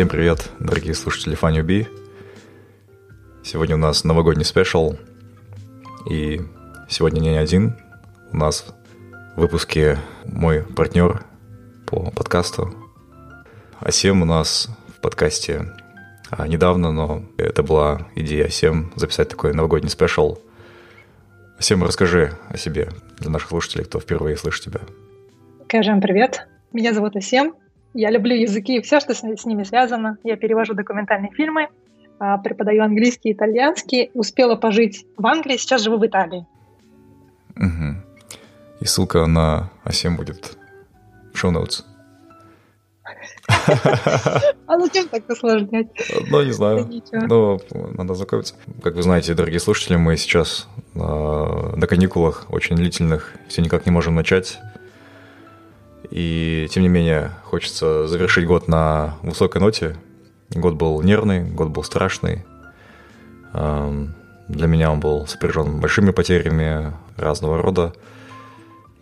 Всем привет, дорогие слушатели Funny Bee. Сегодня у нас новогодний special, и сегодня не один. У нас в выпуске мой партнер по подкасту. Асем у нас в подкасте а, недавно, но это была идея Асем записать такой новогодний спешл. Асем, расскажи о себе для наших слушателей, кто впервые слышит тебя. Кажем привет. Меня зовут Асем. Я люблю языки и все, что с, с ними связано. Я перевожу документальные фильмы, а, преподаю английский и итальянский. Успела пожить в Англии, сейчас живу в Италии. Угу. И ссылка на Асем будет в шоу-ноутс. А зачем так усложнять? Ну, не знаю. Ну, надо знакомиться. Как вы знаете, дорогие слушатели, мы сейчас на каникулах очень длительных, все никак не можем начать и тем не менее, хочется завершить год на высокой ноте. Год был нервный, год был страшный. Для меня он был сопряжен большими потерями разного рода.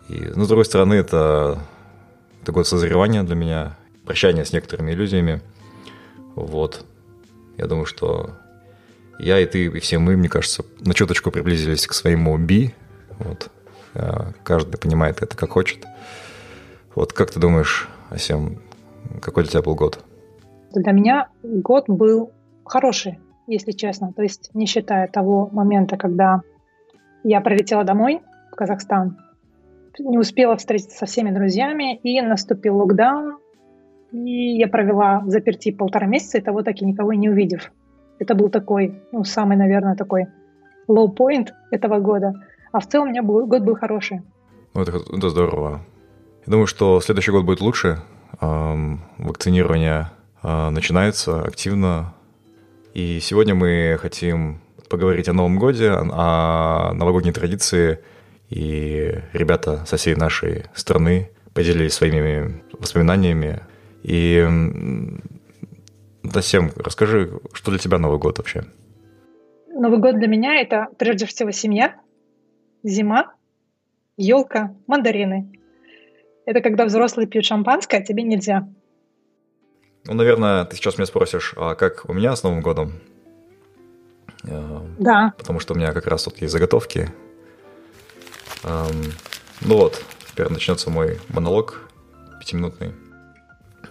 И, но, с другой стороны, это, это год созревания для меня, прощания с некоторыми иллюзиями. Вот. Я думаю, что я и ты, и все мы, мне кажется, на чуточку приблизились к своему би. Вот. А, каждый понимает это как хочет. Вот как ты думаешь, Асем, какой для тебя был год? Для меня год был хороший, если честно. То есть не считая того момента, когда я прилетела домой в Казахстан, не успела встретиться со всеми друзьями, и наступил локдаун, и я провела в заперти полтора месяца, и того так и никого не увидев. Это был такой, ну, самый, наверное, такой low point этого года. А в целом у меня был, год был хороший. Ну, это, это здорово. Я думаю, что следующий год будет лучше. Вакцинирование а, начинается активно. И сегодня мы хотим поговорить о Новом Годе, о новогодней традиции. И ребята со всей нашей страны поделились своими воспоминаниями. И Дасем, расскажи, что для тебя Новый год вообще? Новый год для меня это прежде всего семья, зима, елка, мандарины. Это когда взрослые пьют шампанское, а тебе нельзя. Ну, наверное, ты сейчас меня спросишь, а как у меня с Новым годом? Э, да. Потому что у меня как раз тут есть заготовки. Ну вот, теперь начнется мой монолог пятиминутный.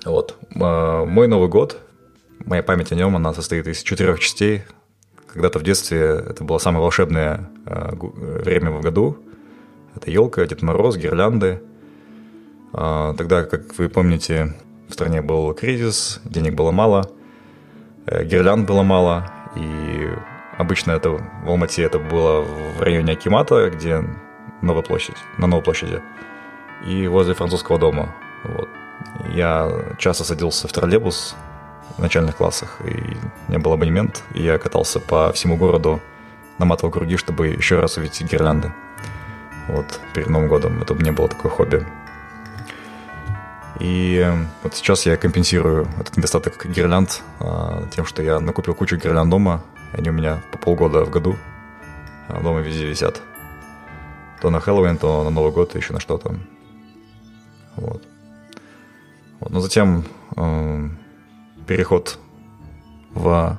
Вот. А, мой Новый год, моя память о нем, она состоит из четырех частей. Когда-то в детстве это было самое волшебное а, время в году. Это елка, Дед Мороз, гирлянды – тогда, как вы помните, в стране был кризис, денег было мало, э, гирлянд было мало, и обычно это в Алмате это было в районе Акимата, где Новая площадь, на Новой площади, и возле французского дома. Вот. Я часто садился в троллейбус в начальных классах, и у меня был абонемент, и я катался по всему городу, наматывал круги, чтобы еще раз увидеть гирлянды. Вот, перед Новым годом. Это у меня было такое хобби. И вот сейчас я компенсирую этот недостаток гирлянд а, тем, что я накупил кучу гирлянд дома. Они у меня по полгода в году а, дома везде висят. То на Хэллоуин, то на Новый год, еще на что-то. Вот. вот. Но затем э, переход в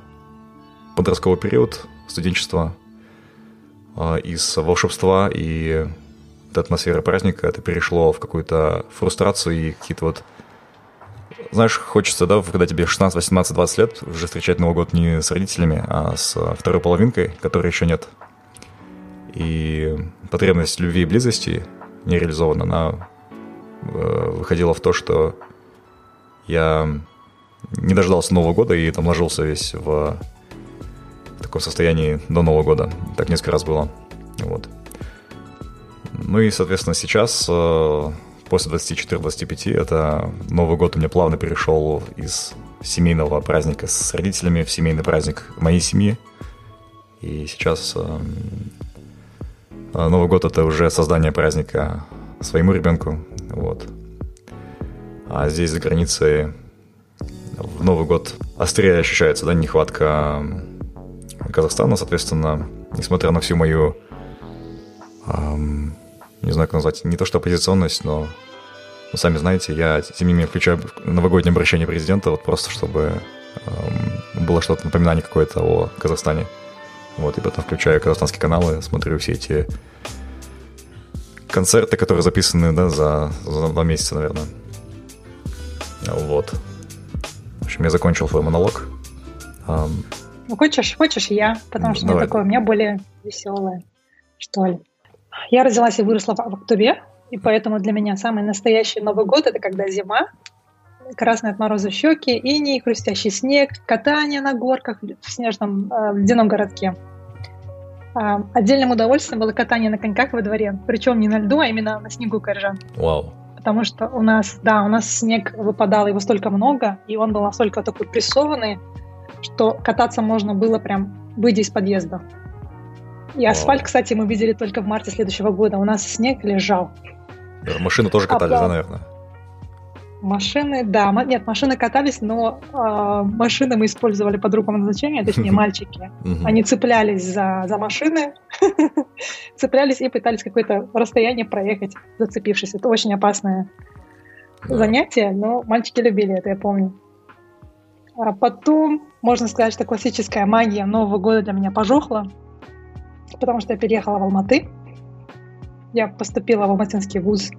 подростковый период студенчества э, из волшебства и эта атмосфера праздника, это перешло в какую-то фрустрацию и какие-то вот... Знаешь, хочется, да, когда тебе 16, 18, 20 лет, уже встречать Новый год не с родителями, а с второй половинкой, которой еще нет. И потребность любви и близости не реализована, она э, выходила в то, что я не дождался Нового года и там ложился весь в таком состоянии до Нового года. Так несколько раз было. Вот. Ну и, соответственно, сейчас, э, после 24-25, это Новый год у меня плавно перешел из семейного праздника с родителями в семейный праздник моей семьи. И сейчас э, э, Новый год это уже создание праздника своему ребенку. Вот. А здесь за границей в Новый год острее ощущается да, нехватка Казахстана, соответственно, несмотря на всю мою эм, не знаю, как назвать, не то что оппозиционность, но вы сами знаете, я, тем не менее, включаю новогоднее обращение президента, вот просто чтобы было что-то напоминание какое-то о Казахстане. Вот, и потом включаю казахстанские каналы, смотрю все эти концерты, которые записаны, да, за, за два месяца, наверное. Вот. В общем, я закончил свой монолог. Ну, хочешь, хочешь я, потому что Давай. у меня такое, у меня более веселое, что ли. Я родилась и выросла в Актубе, и поэтому для меня самый настоящий Новый год — это когда зима, красные от мороза щеки, иней, хрустящий снег, катание на горках в снежном э, ледяном городке. А, отдельным удовольствием было катание на коньках во дворе, причем не на льду, а именно на снегу коржа. Вау. Потому что у нас, да, у нас снег выпадал, его столько много, и он был настолько такой прессованный, что кататься можно было прям выйдя из подъезда. И асфальт, кстати, мы видели только в марте следующего года. У нас снег лежал. Машины тоже катались, да, наверное? Машины, да, нет, машины катались, но э, машины мы использовали по другому назначению, точнее мальчики. Они цеплялись за, за машины, цеплялись и пытались какое-то расстояние проехать, зацепившись. Это очень опасное занятие, но мальчики любили это, я помню. А потом, можно сказать, что классическая магия Нового года для меня пожухла, потому что я переехала в Алматы. Я поступила в Алматинский вуз.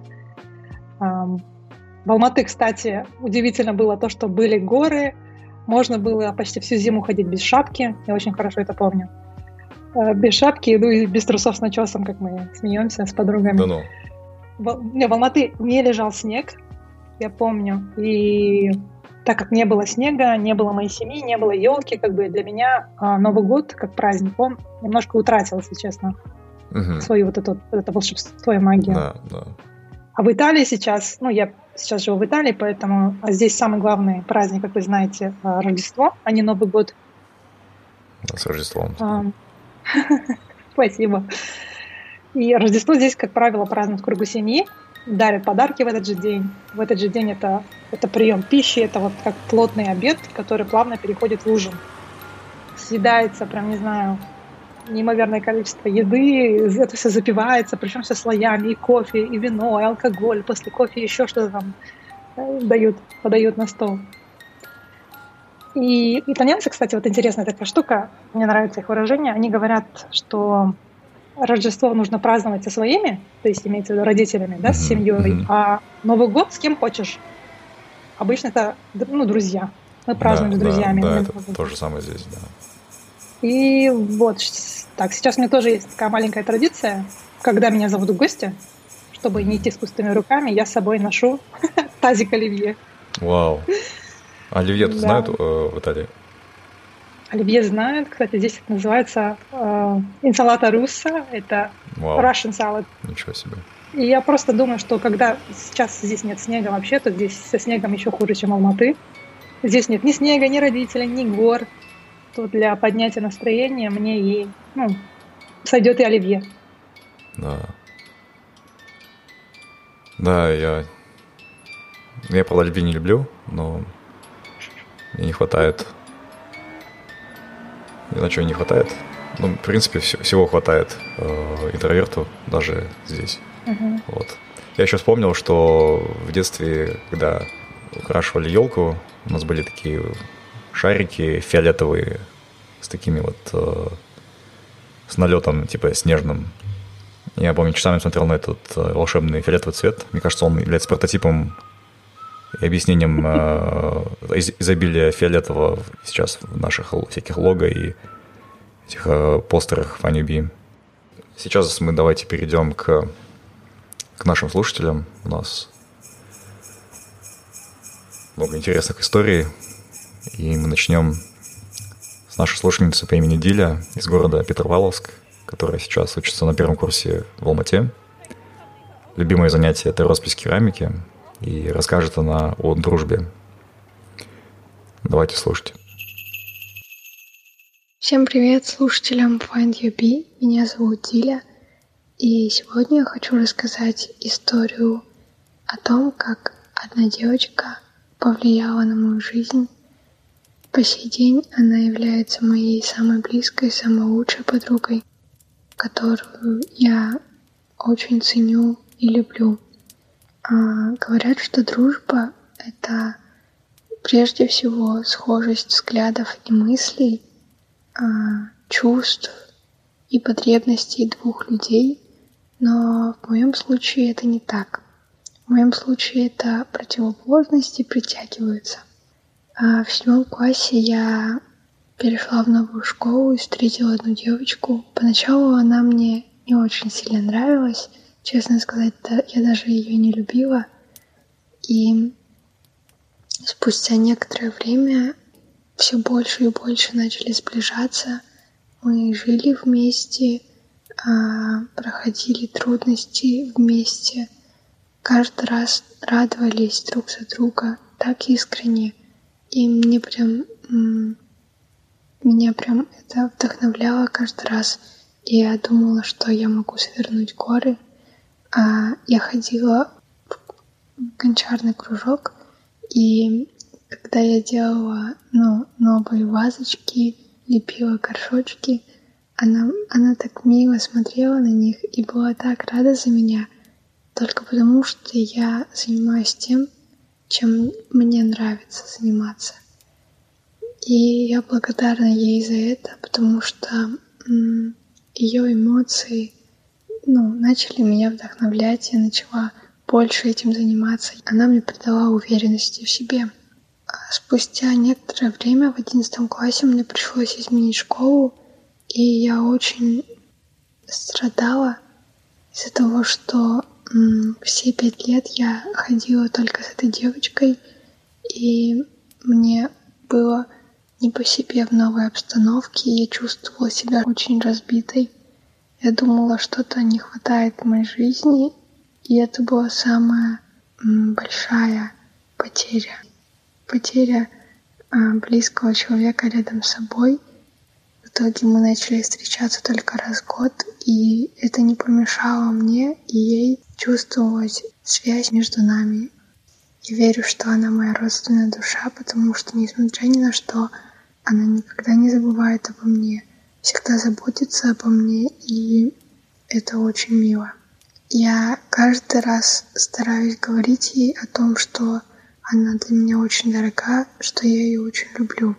В Алматы, кстати, удивительно было то, что были горы, можно было почти всю зиму ходить без шапки, я очень хорошо это помню. Э, без шапки, ну и без трусов с начесом, как мы смеемся с подругами. Да ну. В, не, в Алматы не лежал снег, я помню, и так как не было снега, не было моей семьи, не было елки, как бы для меня а, Новый год как праздник, он немножко утратил, если честно, угу. свою вот эту, это волшебство и магию. Да, да. А в Италии сейчас, ну, я сейчас живу в Италии, поэтому а здесь самый главный праздник, как вы знаете, а, Рождество, а не Новый год. С Рождеством. А, спасибо. И Рождество здесь, как правило, празднуют в кругу семьи, дарят подарки в этот же день. В этот же день это, это прием пищи, это вот как плотный обед, который плавно переходит в ужин. Съедается, прям, не знаю, неимоверное количество еды, это все запивается, причем все слоями, и кофе, и вино, и алкоголь, после кофе еще что-то там э, дают, подают на стол. И итальянцы, кстати, вот интересная такая штука, мне нравится их выражение, они говорят, что Рождество нужно праздновать со своими, то есть имеется в виду родителями, да, с семьей, mm-hmm. а Новый год с кем хочешь. Обычно это, ну, друзья. Мы празднуем да, с друзьями. Да, да это то же самое здесь, да. И вот, так, сейчас у меня тоже есть такая маленькая традиция, когда меня зовут в гости, чтобы не идти с пустыми руками, я с собой ношу тазик оливье. Вау. Оливье да. знают э, в Италии? Оливье знают. Кстати, здесь это называется э, инсалата русса. Это Вау. Russian salad. Ничего себе. И я просто думаю, что когда сейчас здесь нет снега вообще, то здесь со снегом еще хуже, чем Алматы. Здесь нет ни снега, ни родителей, ни гор то для поднятия настроения мне и ну, сойдет и оливье. Да. Да, я... Я, правда, оливье не люблю, но мне не хватает... На чего не хватает. Ну, в принципе, все, всего хватает э, интроверту, даже здесь. Uh-huh. Вот. Я еще вспомнил, что в детстве, когда украшивали елку, у нас были такие шарики фиолетовые с такими вот э, с налетом типа снежным. Я помню, часами смотрел на этот э, волшебный фиолетовый цвет. Мне кажется, он является прототипом и объяснением э, изобилия фиолетового сейчас в наших всяких лого и этих э, постерах Funny Сейчас мы давайте перейдем к, к нашим слушателям. У нас много интересных историй. И мы начнем с нашей слушательницей по имени Диля из города Петропавловск, которая сейчас учится на первом курсе в Алмате. Любимое занятие – это роспись керамики, и расскажет она о дружбе. Давайте слушать. Всем привет слушателям Find Your Bee. Меня зовут Диля, и сегодня я хочу рассказать историю о том, как одна девочка повлияла на мою жизнь по сей день она является моей самой близкой, самой лучшей подругой, которую я очень ценю и люблю. А, говорят, что дружба — это прежде всего схожесть взглядов и мыслей, а, чувств и потребностей двух людей, но в моем случае это не так. В моем случае это противоположности притягиваются. А в седьмом классе я перешла в новую школу и встретила одну девочку. Поначалу она мне не очень сильно нравилась. Честно сказать, я даже ее не любила. И спустя некоторое время все больше и больше начали сближаться. Мы жили вместе, а, проходили трудности вместе, каждый раз радовались друг за друга так искренне. И мне прям меня прям это вдохновляло каждый раз. И я думала, что я могу свернуть горы. А я ходила в гончарный кружок, и когда я делала ну, новые вазочки, лепила горшочки, она, она так мило смотрела на них и была так рада за меня, только потому что я занимаюсь тем, чем мне нравится заниматься. И я благодарна ей за это, потому что ее эмоции ну, начали меня вдохновлять, я начала больше этим заниматься. Она мне придала уверенности в себе. А спустя некоторое время в одиннадцатом классе мне пришлось изменить школу, и я очень страдала из-за того, что м, все пять лет я ходила только с этой девочкой, и мне было не по себе в новой обстановке, я чувствовала себя очень разбитой. Я думала, что-то не хватает в моей жизни, и это была самая большая потеря. Потеря а, близкого человека рядом с собой. В итоге мы начали встречаться только раз в год, и это не помешало мне и ей чувствовать связь между нами. Я верю, что она моя родственная душа, потому что, несмотря ни на что, она никогда не забывает обо мне, всегда заботится обо мне, и это очень мило. Я каждый раз стараюсь говорить ей о том, что она для меня очень дорога, что я ее очень люблю.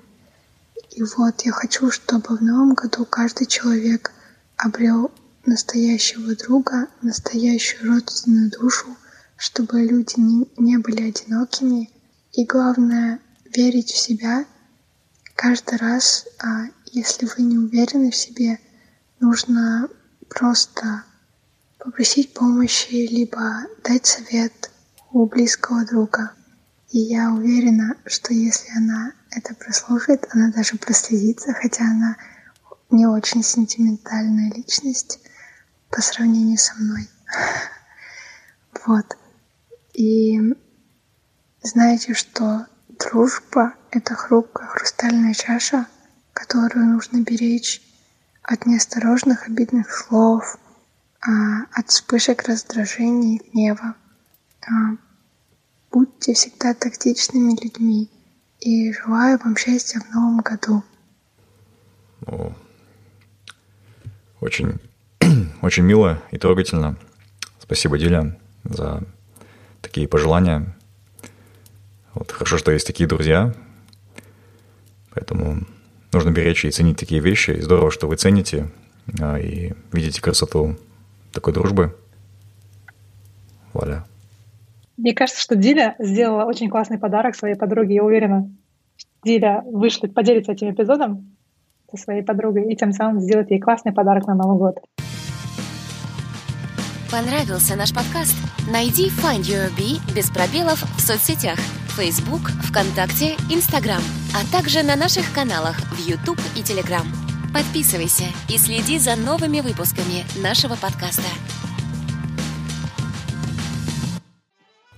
И вот я хочу, чтобы в новом году каждый человек обрел настоящего друга, настоящую родственную душу, чтобы люди не, не были одинокими. И главное, верить в себя Каждый раз, а, если вы не уверены в себе, нужно просто попросить помощи, либо дать совет у близкого друга. И я уверена, что если она это прослушает, она даже проследится, хотя она не очень сентиментальная личность по сравнению со мной. Вот. И знаете, что Дружба — это хрупкая хрустальная чаша, которую нужно беречь от неосторожных обидных слов, а, от вспышек раздражения и гнева. А, будьте всегда тактичными людьми и желаю вам счастья в новом году. Ну, очень, очень мило и трогательно. Спасибо, Диля, за такие пожелания. Вот хорошо, что есть такие друзья, поэтому нужно беречь и ценить такие вещи. И здорово, что вы цените а, и видите красоту такой дружбы. Валя. Мне кажется, что Диля сделала очень классный подарок своей подруге. Я уверена, Диля вышлет, поделится этим эпизодом со своей подругой и тем самым сделает ей классный подарок на Новый год. Понравился наш подкаст? Найди Find Your Bee без пробелов в соцсетях – Facebook, ВКонтакте, Instagram, а также на наших каналах в YouTube и Telegram. Подписывайся и следи за новыми выпусками нашего подкаста.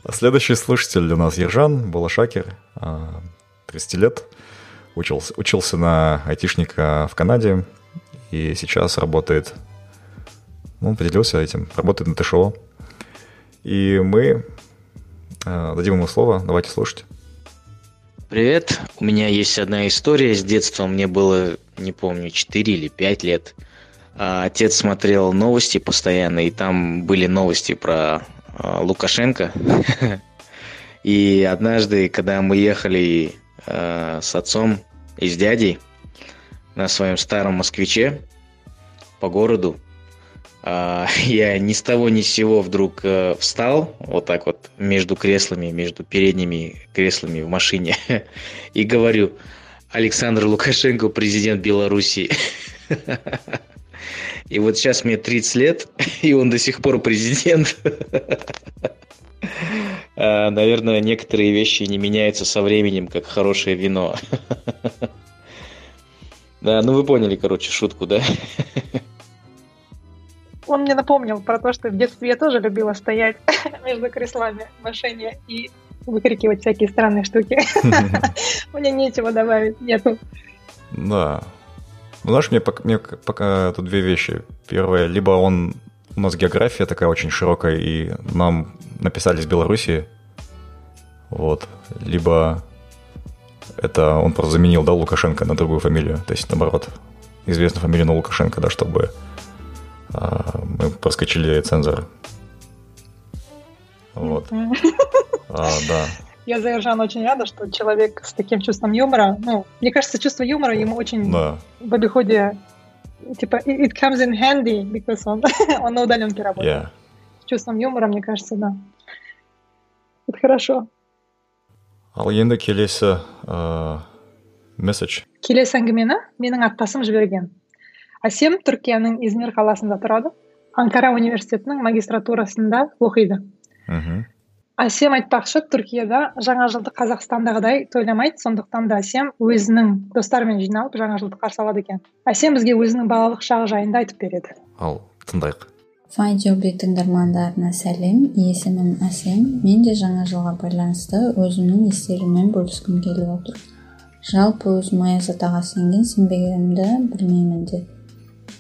Следующий слушатель у нас Ержан Балашакер, 30 а, лет, учился, учился на айтишника в Канаде и сейчас работает, ну, поделился этим, работает на ТШО. И мы дадим ему слово, давайте слушать. Привет, у меня есть одна история с детства, мне было, не помню, 4 или 5 лет. А отец смотрел новости постоянно, и там были новости про а, Лукашенко. И однажды, когда мы ехали э, с отцом и с дядей на своем старом москвиче по городу, э, я ни с того ни с сего вдруг э, встал вот так вот между креслами, между передними креслами в машине и говорю, Александр Лукашенко, президент Беларуси. И вот сейчас мне 30 лет, и он до сих пор президент. А, наверное, некоторые вещи не меняются со временем, как хорошее вино. Да, ну вы поняли, короче, шутку, да? Он мне напомнил про то, что в детстве я тоже любила стоять между креслами в машине и выкрикивать всякие странные штуки. Мне нечего добавить, нету. Да. Ну, знаешь, мне пока, мне пока тут две вещи. Первое, либо он у нас география такая очень широкая, и нам написали с Белоруссии, вот, либо это он просто заменил, да, Лукашенко на другую фамилию, то есть, наоборот, известную фамилию на Лукашенко, да, чтобы мы проскочили цензор. Вот. А, да. Я за Ержана очень рада, что человек с таким чувством юмора, ну, мне кажется, чувство юмора ему очень да. в обиходе, типа, it comes in handy, because он, он на удаленке работает. Yeah. С чувством юмора, мне кажется, да. Это хорошо. ал енді келесі ә, месседж келесі әңгімені менің аттасым жіберген әсем түркияның измир қаласында тұрады. Анкара университетінің магистратурасында оқиды. Мхм әсем айтпақшы түркияда жаңа жылды қазақстандағыдай тойламайды. Сондықтан да әсем өзінің достарымен жиналып жаңа жылды қарсы алады екен. Әсем бізге өзінің балалық шағы жайында айтып береді. Ал тыңдайық. Файдюби тыңдармандарына сәлем. Есімім әсем мен де жаңа жылға байланысты өзімнің естеріммен бөліскім келіп отыр. Жалпы өзім аяз атаға сенген сенбегенімді білмеймін де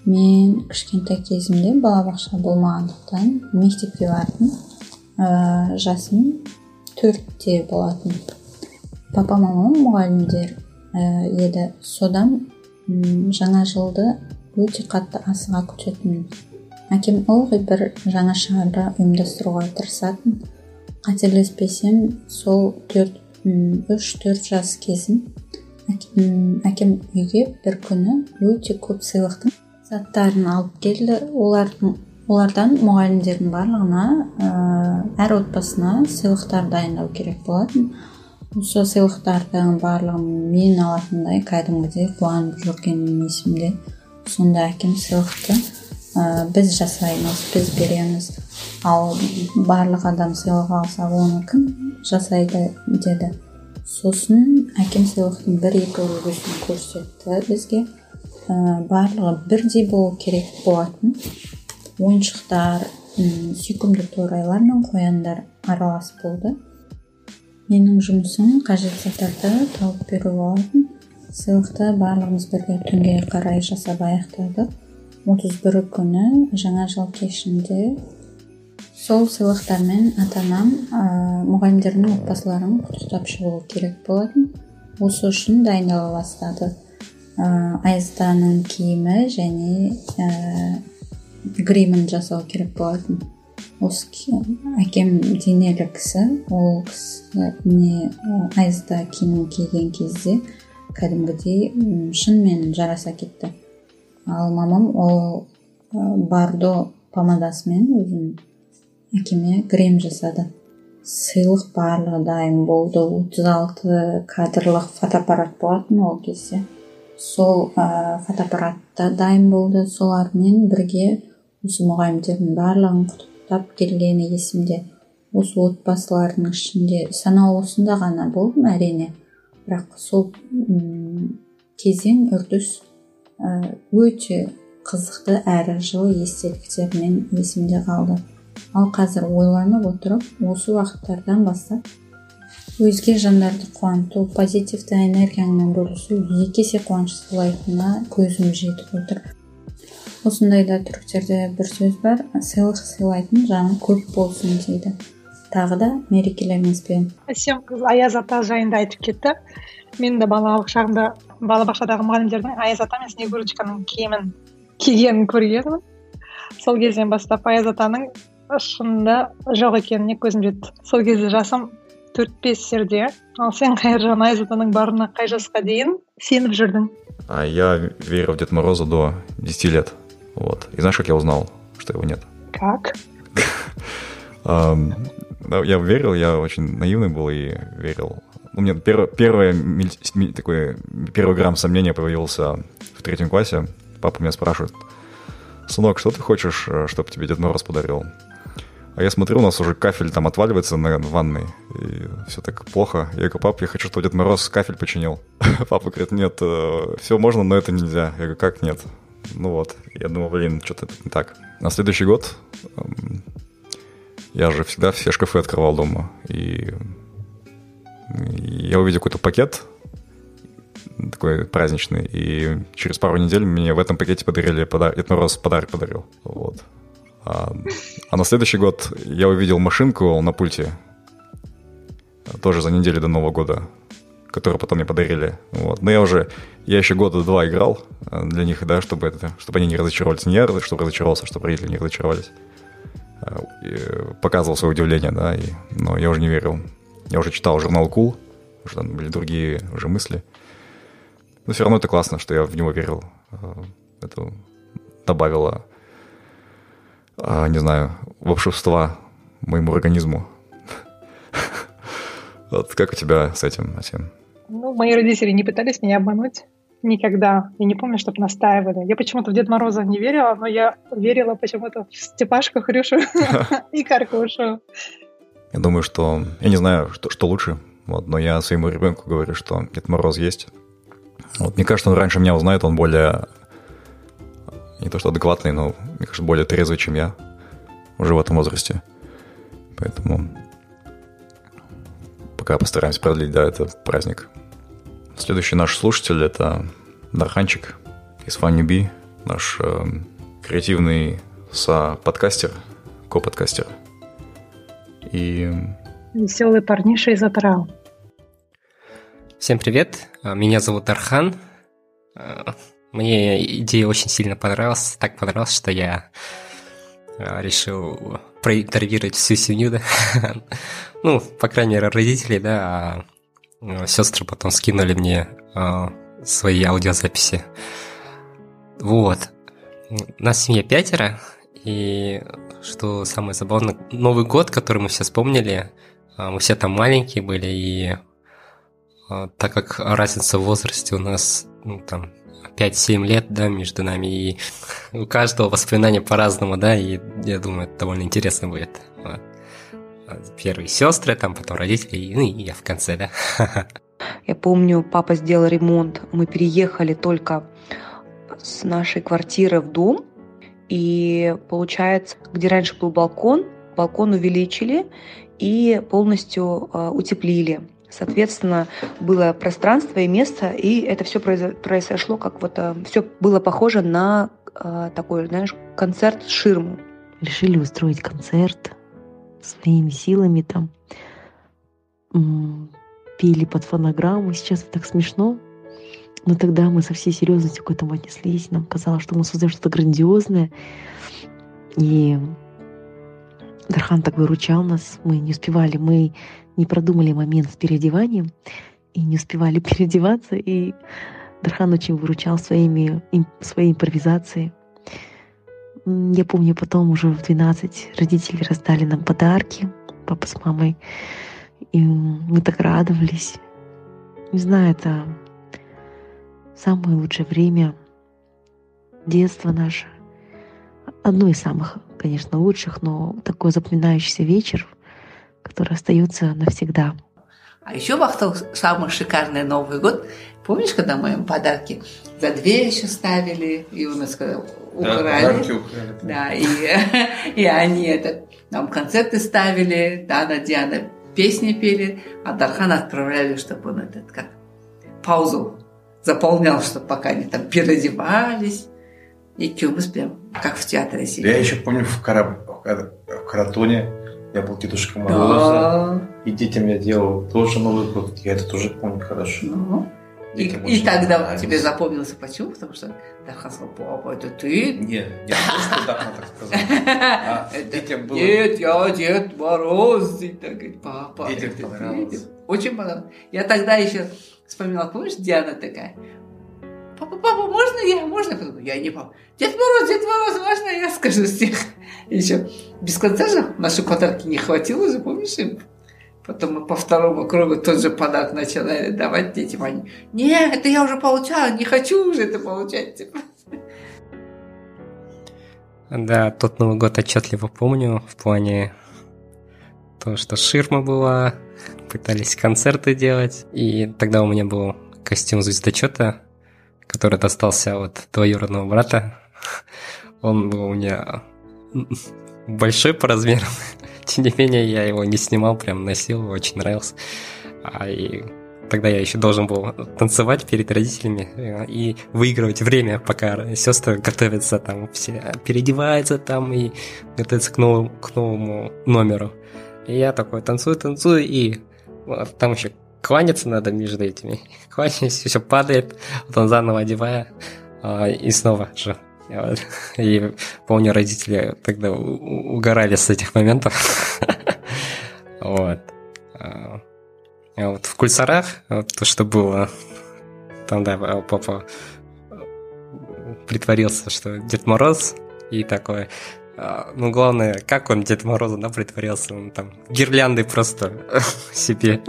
мен кішкентай кезімде балабақша болмағандықтан мектепке бардым ә, жасым төртте болатын папа мамам мұғалімдер ә, еді содан жаңа жылды өте қатты асыға күтетінмін әкем ылғи бір жаңа шара ұйымдастыруға тырысатын қателеспесем сол төрт үш төрт жас кезім әкем үйге бір күні өте көп сыйлықтың заттарын алып келді. Олардың олардан мұғалімдердің барлығына ә, әр отбасына сыйлықтар дайындау керек болатын. Осы сыйлықтардың барлығын мен алатындай кәдімгідей қуанып жүргенім есімде. Сонда әкем сыйлықты ә, біз жасаймыз біз береміз. Ал барлық адам сыйлық алса оны кім жасайды деді. Сосын әкем сыйлықтың бір екі үлгісін көрсетті бізге. Барлығы бірдей болу керек болатын. Ойыншықтар сүйкімді торайлар мен қояндар аралас болды. Менің жұмысым қажет заттарды тауып беру болатын. Сыйлықты барлығымыз бірге түнге қарай жасап аяқтадық. Отыз бірі күні жаңа жыл кешінде сол сыйлықтармен ата анам ә, мұғалімдердің отбасыларын құттықтап шығу керек болатын. Осы үшін дайындала бастады. Ә, аяз киімі және гримін жасау керек болатын осы әкем денелі кісі ол кісі не аязда киім киген кезде кәдімгідей шынымен жараса кетті ал мамам ол бардо помадасымен өзін әкеме грим жасады сыйлық барлығы дайын болды отыз алты кадрлық фотоаппарат болатын ол кезде сол ә, фотоаппарат дайын болды. Солармен бірге осы мұғалімдердің барлығын құттықтап келгені есімде. Осы отбасылардың ішінде санаулысында ғана болдым әрине? Бірақ сол кезең үрдіс өте қызықты әрі жылы естеліктермен есімде қалды. Ал қазір ойланып отырып осы уақыттардан бастап өзге жандарды қуанту позитивті энергияңмен бөлісу екі есе қуаныш сыйлайтынына көзім жетіп отыр. Осындайда түріктерде бір сөз бар сыйлық сыйлайтын жаны көп болсын дейді. Тағы да мерекелеріңізбен әсем қыз аяз ата жайында айтып кетті. Мен де балалық шағымда балабақшадағы мұғалімдердің аяз ата мен снегурочканың киімін кигенін көргенмін сол кезден бастап аяз атаның шынында жоқ екеніне көзім жетті. Сол кезде жасым төрт бес жерде ал сен қайыржан айзатаның барына қай жасқа дейін сеніп жүрдің А я верил в Дед Мороза до 10 лет. Вот. И знаешь, как я узнал, что его нет? как Ам, да, Я верил, я очень наивный был и верил. У меня первое, первое миль- ми- такой, первый грамм сомнения появился в третьем классе. Папа меня спрашивает, сынок, что ты хочешь, чтобы тебе Дед Мороз подарил? А я смотрю, у нас уже кафель там отваливается на ванной, и все так плохо. Я говорю, пап, я хочу, чтобы Дед Мороз кафель починил. Папа говорит, нет, все можно, но это нельзя. Я говорю, как нет? Ну вот, я думал, блин, что-то не так. На следующий год эм, я же всегда все шкафы открывал дома, и я увидел какой-то пакет такой праздничный, и через пару недель мне в этом пакете подарили подарок, Дед Мороз подарок подарил. Вот. А, а на следующий год я увидел машинку на пульте, тоже за неделю до Нового года, которую потом мне подарили. Вот. Но я уже, я еще года два играл э, для них, да, чтобы, это, чтобы они не разочаровались. Не я, чтобы разочаровался, а чтобы родители не разочаровались. А, э, показывал свое удивление, да, и, но я уже не верил. Я уже читал журнал Cool, уже там были другие уже мысли. Но все равно это классно, что я в него верил. А, Это добавило, а, не знаю, волшебства моему организму. Вот как у тебя с этим, Асим? Ну, мои родители не пытались меня обмануть никогда. Я не помню, чтобы настаивали. Я почему-то в Дед Мороза не верила, но я верила почему-то в Степашку, Хрюшу и Каркушу. Я думаю, что... Я не знаю, что, что лучше, вот, но я своему ребенку говорю, что Дед Мороз есть. Вот, мне кажется, он раньше меня узнает, он более... Не то что адекватный, но, мне кажется, более трезвый, чем я уже в этом возрасте. Поэтому пока постараемся продлить, да, это праздник. Следующий наш слушатель – это Дарханчик из FunnyB, наш э, креативный со-подкастер, ко-подкастер. И Веселый парниша из Атырау. Всем привет, А, меня зовут Архан. Мне идея очень сильно понравилась, так понравилась, что я а, решил проинтервьюировать всю семью, да. Ну, по крайней мере, родителей, да, а сестры потом скинули мне а, свои аудиозаписи. Вот. Нас в семье пятеро, и что самое забавное, Новый год, который мы все вспомнили, мы все там маленькие были, и так как разница в возрасте у нас, ну, там, 5-7 лет, да, между нами, и у каждого воспоминания по-разному, да, и я думаю, это довольно интересно будет. Вот. Первые сестры, там, потом родители, и- ну, и я в конце, да. Я помню, папа сделал ремонт. Мы переехали только с нашей квартиры в дом. И получается, где раньше был балкон, балкон увеличили и полностью э, утеплили. Соответственно, было пространство и место, и это все произошло как вот все было похоже на э, такой, знаешь, концерт ширму. решили устроить концерт своими силами там пели под фонограмму. Сейчас так смешно. Но тогда мы со всей серьезностью к этому отнеслись. Нам казалось, что мы создаем что-то грандиозное. И Дархан так выручал нас. Мы не успевали, мы не продумали момент с переодеванием и не успевали переодеваться. И Дархан очень выручал своими, им- своей импровизацией. Я помню, потом уже в 12 родители раздали нам подарки, папа с мамой. И мы так радовались. Не знаю, это самое лучшее время детства наше. Одно из самых, конечно, лучших, но такой запоминающийся вечер, который остается навсегда. А еще Вахтов самый шикарный Новый год. Помнишь, когда мы им подарки за дверь еще ставили, и у нас когда украли? Да, и, и они это, нам концерты ставили, Дана, Диана песни пели, а Дархан отправляли, чтобы он этот, как, паузу заполнял, чтобы пока они там переодевались. И Кюбус прям как в театре сидел. Я еще помню в Кара- в Каратоне я был Дедушка Мороза. Да. И детям я делал тоже Новый год. Я это тоже помню хорошо. Ну, И, и тогда нравится. тебе запомнился почему? Потому что Дархан сказал, папа, это ты? Нет, не то, что Дархан так сказал. А детям было... Нет, я Дед Мороз. И так говорит, папа, Детям понравилось. Очень понравилось. Я тогда еще вспоминала, помнишь, Диана такая? Папа, можно я? Можно я? Я не папа. Дед Мороз, Дед Мороз, можно я скажу стих? еще без конца же наши подарки не хватило же, помнишь? Потом мы по второму кругу тот же подарок начали давать детям. Они, нет, это я уже получала, не хочу уже это получать. Типа. Да, тот Новый год отчетливо помню в плане того, что ширма была, пытались концерты делать. И тогда у меня был костюм звездочета, который достался от двоюродного брата. Он был у меня большой по размерам. Тем не менее, я его не снимал, прям носил, очень нравился. А и тогда я еще должен был танцевать перед родителями э, и выигрывать время, пока сестры готовятся там, все переодеваются там и готовятся к новому, к новому номеру. И я такой танцую, танцую, и вот, там еще кланяться надо между этими. Кланяюсь, все падает, потом заново одевая, а, и снова же и помню, родители тогда угорали с этих моментов. Вот. А, а вот в Кульсарах, то, что было, там, да, папа притворился, что Дед Мороз, и такое, а, ну, главное, как он Дед Мороза, да, притворился. Он там гирлянды просто себе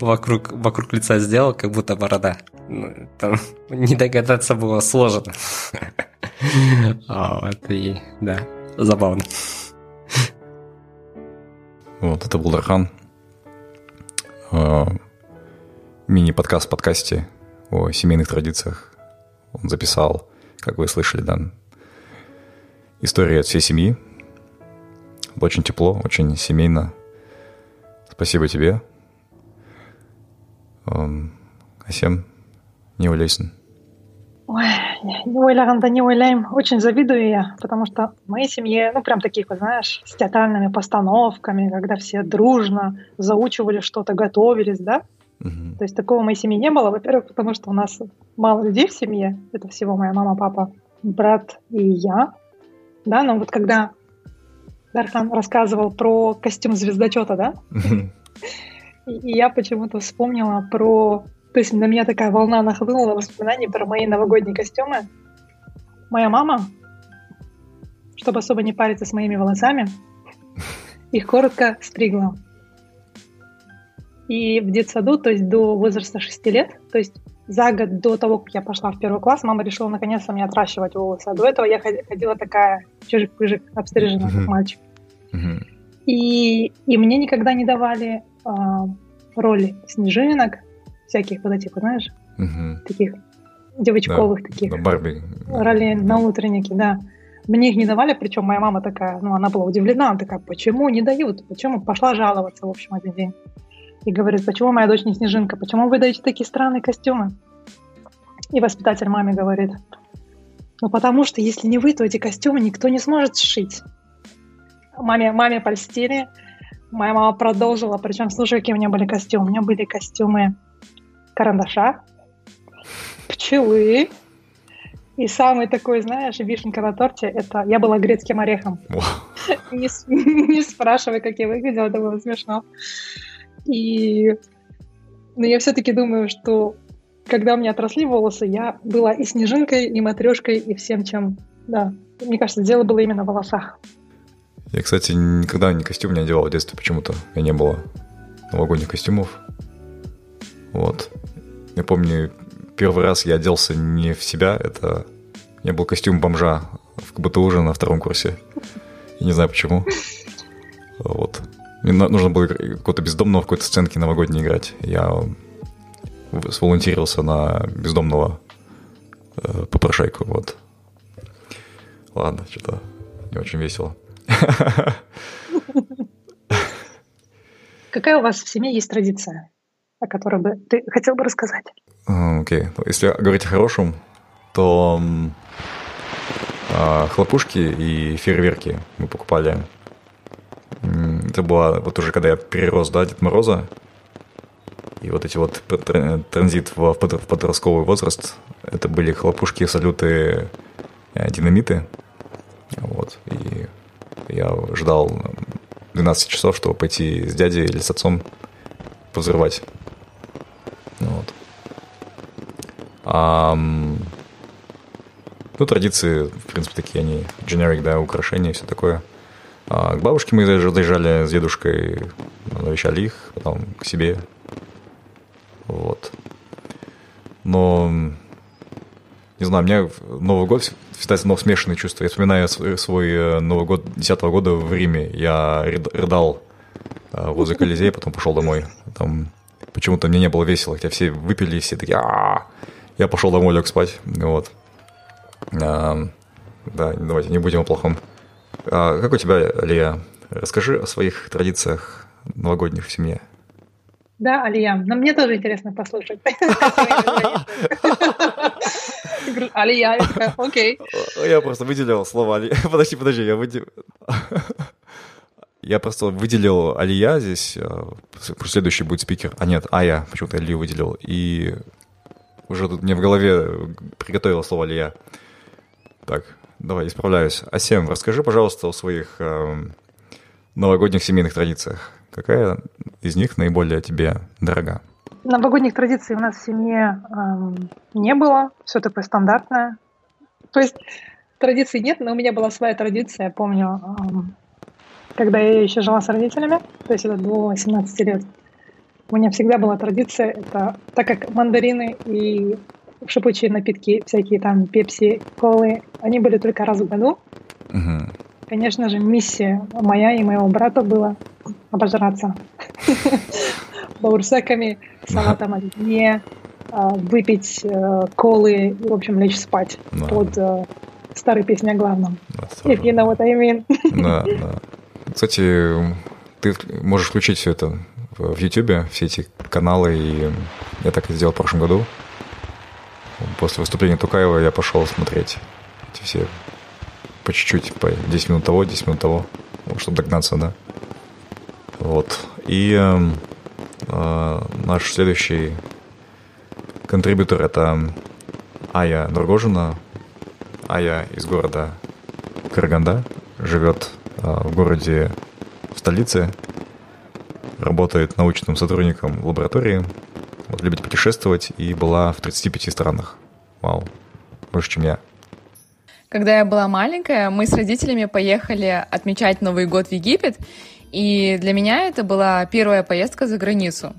вокруг, вокруг лица сделал, как будто борода. Ну, там не догадаться было сложно. а, вот и, да, забавно. Вот, это был Дархан. А, мини-подкаст в подкасте о семейных традициях. Он записал, как вы слышали, да, история от всей семьи. очень тепло, очень семейно. Спасибо тебе. Асем, не ойлайсың Ой, не ойлағанда не ойлаймын. Очень завидую я, потому что в моей семье, ну, прям таких, вот, знаешь, с театральными постановками, когда все дружно заучивали что-то, готовились, да? Угу. То есть такого в моей семье не было. Во-первых, потому что у нас мало людей в семье. Это всего моя мама, папа, брат и я да, но вот когда Дархан рассказывал про костюм звездочета, да, и я почему-то вспомнила про... То есть на меня такая волна нахлынула воспоминаний про мои новогодние костюмы. Моя мама, чтобы особо не париться с моими волосами, их коротко стригла. И в детсаду, то есть до возраста 6 лет, то есть за год до того, как я пошла в первый класс, мама решила наконец-то мне отращивать волосы. А до этого я ходила такая чижик-пыжик, обстриженная, как мальчик. И, и мне никогда не давали а, роли снежинок, всяких вот этих, знаешь, таких девочковых да, таких. Да, Барби. Роли на утреннике, да. Мне их не давали, причем моя мама такая, ну, она была удивлена, она такая, почему не дают, почему? Пошла жаловаться, в общем, один день и говорит, почему моя дочь не снежинка, почему вы даете такие странные костюмы? И воспитатель маме говорит, ну потому что если не вы, то эти костюмы никто не сможет сшить. Маме, маме польстили, моя мама продолжила, причем, слушай, какие у меня были костюмы. У меня были костюмы карандаша, пчелы, и самый такой, знаешь, вишенка на торте, это я была грецким орехом. не, не спрашивай, как я выглядела, это было смешно. И но ну, я все-таки думаю, что когда у меня отросли волосы, я была и снежинкой, и матрешкой, и всем чем. Да, мне кажется, дело было именно в волосах. Я, кстати, никогда ни костюм не одевал в детстве почему-то. Меня не было новогодних костюмов. Вот. Я помню, первый раз я оделся не в себя, это... У меня был костюм бомжа в КБТУ уже на втором курсе. Я не знаю почему. Вот. Мне нужно было какого-то бездомного в какой-то сценке новогодней играть. Я сволонтировался на бездомного э, попрошайку, вот. Ладно, что-то не очень весело. Какая у вас в семье есть традиция, о которой бы ты хотел бы рассказать? А, окей. Okay. Если говорить о хорошем, то э, хлопушки и фейерверки мы покупали это было вот уже когда я перерос, да, Дед Мороза. И вот эти вот транзит в подростковый возраст, это были хлопушки, салюты, э, динамиты. Вот. И я ждал 12 часов, чтобы пойти с дядей или с отцом взрывать. Вот. А, ну, традиции, в принципе, такие они, generic, да, украшения, все такое. А к бабушке мы заезжали с дедушкой, навещали их, потом к себе. Вот. Но, не знаю, у меня Новый год всегда но смешанные чувства. Я вспоминаю свой э, Новый год 10 года в Риме. Я рыдал э, возле Колизея, потом пошел домой. Там почему-то мне не было весело, хотя все выпили, все такие Я пошел домой, лег спать. Вот. А, да, давайте не будем о плохом. А как у тебя, Лия? Расскажи о своих традициях новогодних в семье. Да, Алия, но мне тоже интересно послушать. Алия, окей. Я просто выделил слово Алия. Подожди, подожди, я выделил... Я просто выделил Алия здесь, э, следующий будет спикер. А нет, Ая, почему-то Алию выделил. И уже тут мне в голове приготовила слово Алия. Так, давай, исправляюсь. Асем, расскажи, пожалуйста, о своих э, новогодних семейных традициях. Какая из них наиболее тебе дорога? Новогодних традиций у нас в семье эм, не было, все такое стандартное. То есть традиций нет, но у меня была своя традиция, я помню, эм, когда я еще жила с родителями, то есть это до 18 лет. У меня всегда была традиция, это так как мандарины и шипучие напитки, всякие там пепси, колы, они были только раз в году. Угу. Конечно же, миссия моя и моего брата была обожраться баурсеками, салатом оливье, а, выпить э, колы и, в общем, лечь спать под э, старой песней о главном. If you know what I mean. Да, да. Кстати, ты можешь включить все это в YouTube, все эти каналы, и я так и сделал в прошлом году. После выступления Тукаева я пошел смотреть эти все по чуть-чуть, по 10 минут того, 10 минут того, чтобы догнаться, да. Вот. И э, э, наш следующий контрибьютор это Ая Нургожина. Ая из города Караганда, живет э, в городе, в столице, работает научным сотрудником в лаборатории, любит путешествовать и была в 35 странах. Вау, больше, чем я. Когда я была маленькая, мы с родителями поехали отмечать Новый год в Египет, и для меня это была первая поездка за границу.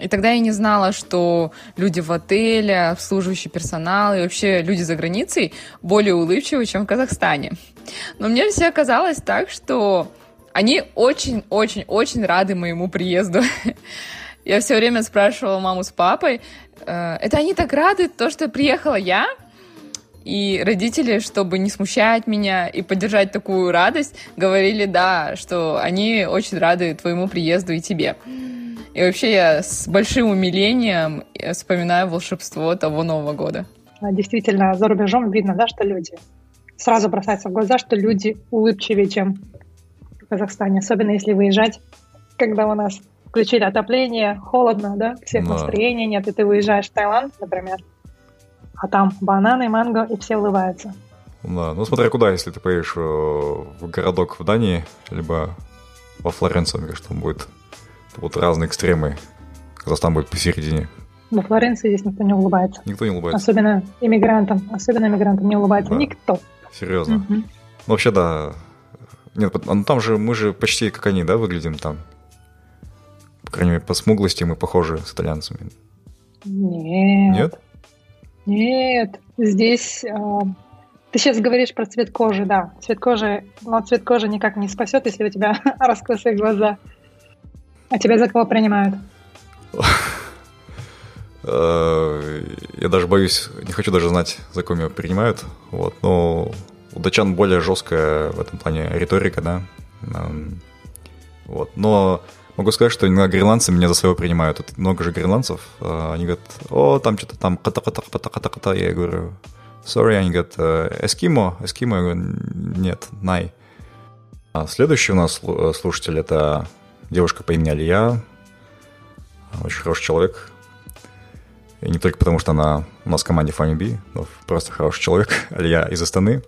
И тогда я не знала, что люди в отеле, обслуживающий персонал и вообще люди за границей более улыбчивы, чем в Казахстане. Но мне все казалось так, что они очень-очень-очень рады моему приезду. Я все время спрашивала маму с папой, «Э, это они так рады, то, что приехала я? И родители, чтобы не смущать меня и поддержать такую радость, говорили, да, что они очень рады твоему приезду и тебе. И вообще я с большим умилением вспоминаю волшебство того Нового года. А, действительно, за рубежом видно, да, что люди сразу бросается в глаза, что люди улыбчивее, чем в Казахстане, особенно если выезжать, когда у нас включили отопление, холодно, да, всех да. настроения нет, и ты выезжаешь в Таиланд, например, а там бананы, манго, и все улыбаются. Да, ну смотря куда, если ты поедешь э, в городок в Дании, либо во Флоренцию, мне кажется, там будет вот разные экстремы. Казахстан будет посередине. Во Флоренции здесь никто не улыбается. Никто не улыбается. Особенно иммигрантам. Особенно иммигрантам не улыбается да. никто. Серьезно. Угу. Ну, вообще, да. Нет, ну, там же мы же почти как они, да, выглядим там. По крайней мере, по смуглости мы похожи с итальянцами. Нет. Нет? Нет, здесь э, ты сейчас говоришь про цвет кожи, да. Цвет кожи, но цвет кожи никак не спасет, если у тебя раскосые глаза. А тебя за кого принимают? Э, я даже боюсь, не хочу даже знать, за кого меня принимают. Вот, но у датчан более жесткая в этом плане риторика, да. Вот, но Могу сказать, что иногда гренландцы меня за своего принимают. Тут много же гренландцев. А, они говорят, о, там что-то там ката-ката-ката-ката-ката. Я говорю, sorry. Они говорят, «Э, эскимо, эскимо. Я говорю, нет, най. А следующий у нас слушатель – это девушка по имени Алия. очень хороший человек. И не только потому, что она у нас в команде Funny но просто хороший человек, Алия из Астаны.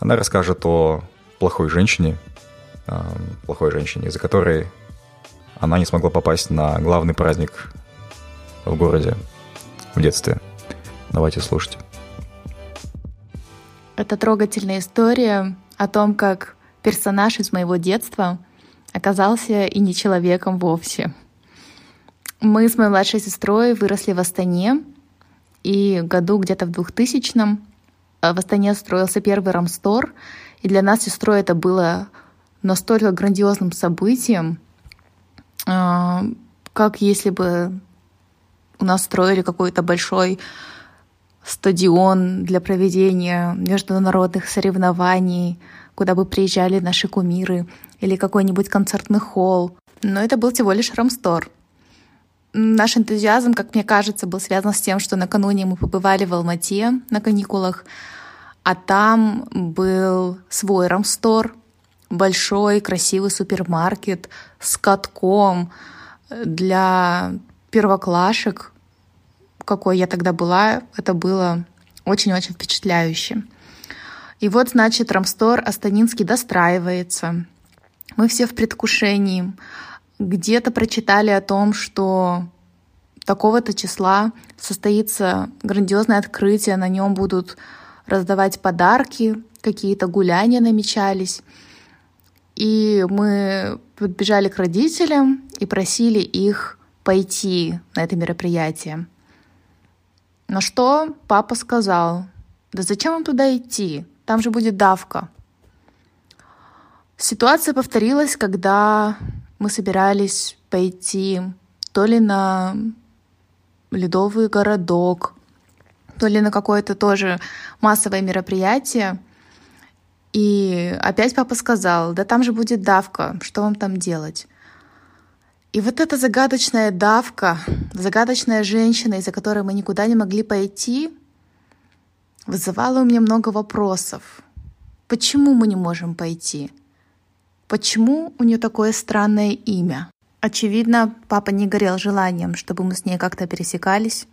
Она расскажет о плохой женщине, плохой женщине, из-за которой она не смогла попасть на главный праздник в городе в детстве. Давайте слушать. Это трогательная история о том, как персонаж из моего детства оказался и не человеком вовсе. Мы с моей младшей сестрой выросли в Астане, и году где-то в 2000-м э, в Астане строился первый рамстор, и для нас с сестрой это было настолько грандиозным событием, как если бы у нас строили какой-то большой стадион для проведения международных соревнований, куда бы приезжали наши кумиры, или какой-нибудь концертный холл. Но это был всего лишь рамстор. Наш энтузиазм, как мне кажется, был связан с тем, что накануне мы побывали в Алмате на каникулах, а там был свой рамстор, большой красивый супермаркет с катком для первоклашек, какой я тогда была, это было очень-очень впечатляюще. И вот, значит, Рамстор Астанинский достраивается. Мы все в предвкушении. Где-то прочитали о том, что такого-то числа состоится грандиозное открытие, на нем будут раздавать подарки, какие-то гуляния намечались. И мы подбежали к родителям и просили их пойти на это мероприятие. На что папа сказал, да зачем вам туда идти? Там же будет давка. Ситуация повторилась, когда мы собирались пойти то ли на ледовый городок, то ли на какое-то тоже массовое мероприятие. И опять папа сказал, да там же будет давка, что вам там делать? И вот эта загадочная давка, загадочная женщина, из-за которой мы никуда не могли пойти, вызывала у меня много вопросов. Почему мы не можем пойти? Почему у нее такое странное имя? Очевидно, папа не горел желанием, чтобы мы с ней как-то пересекались,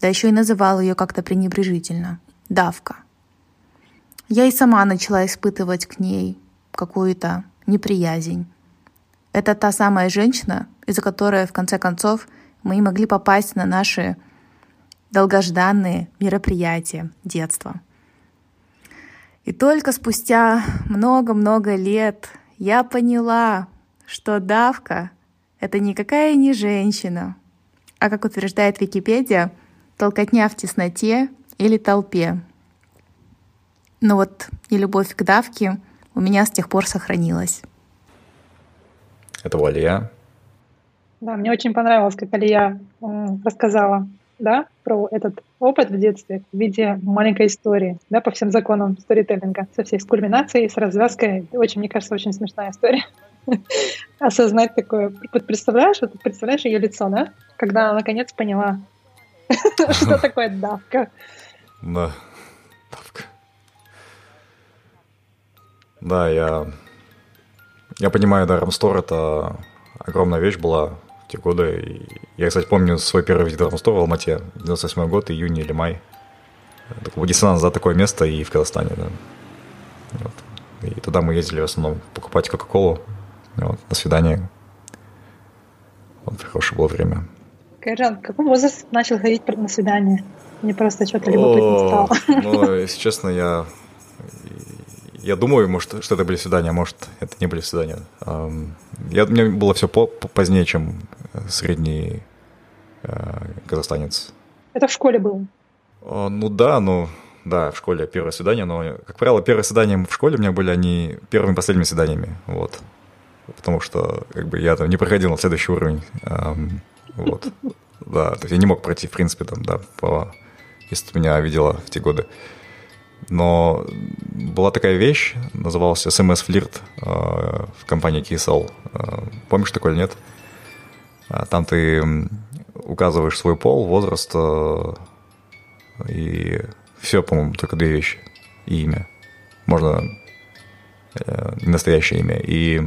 да еще и называл ее как-то пренебрежительно — давка. Я и сама начала испытывать к ней какую-то неприязнь. Это та самая женщина, из-за которой, в конце концов, мы и могли попасть на наши долгожданные мероприятия детства. И только спустя много-много лет я поняла, что давка — это никакая не женщина, а, как утверждает Википедия, толкотня в тесноте или толпе. Но вот и любовь к давке у меня с тех пор сохранилась. Это Алия. Да, мне очень понравилось, как Алия рассказала да, про этот опыт в детстве в виде маленькой истории, да, по всем законам сторителлинга, со всей с кульминацией, с развязкой. Очень, мне кажется, очень смешная история. Осознать такое. Представляешь, вот представляешь ее лицо, да? Когда она наконец поняла, что такое давка. Да, Да, я я понимаю, да, Рамстор — это огромная вещь была в те годы. Я, кстати, помню свой первый визит в Рамстор в Алмате, 98 год, июнь или май. Такой диссонанс за такое место и в Казахстане, да. Вот. И туда мы ездили в основном покупать Кока-Колу вот, на свидание. Вот, хорошее было время. Кайран, в каком возрасте начал ходить на свидание? Мне просто что-то любопытно стало. Ну, если честно, я я думаю, может, что это были свидания, а может, это не были свидания. Я, мне было все по, позднее, чем э, средний э, казахстанец. Это в школе было? Ну да, ну да, в школе первое свидание, но, как правило, первые свидания в школе у меня были они первыми и последними свиданиями, вот. Потому что, как бы, я там не проходил на следующий уровень, вот. Да, то есть я не мог пройти, в принципе, там, да, по... Если ты меня видела в те годы. Но была такая вещь, назывался SMS Flirt э, в компании KSL. Э, помнишь такое или нет? А там ты указываешь свой пол, возраст э, и все, по-моему, только две вещи. И имя. Можно не настоящее имя. И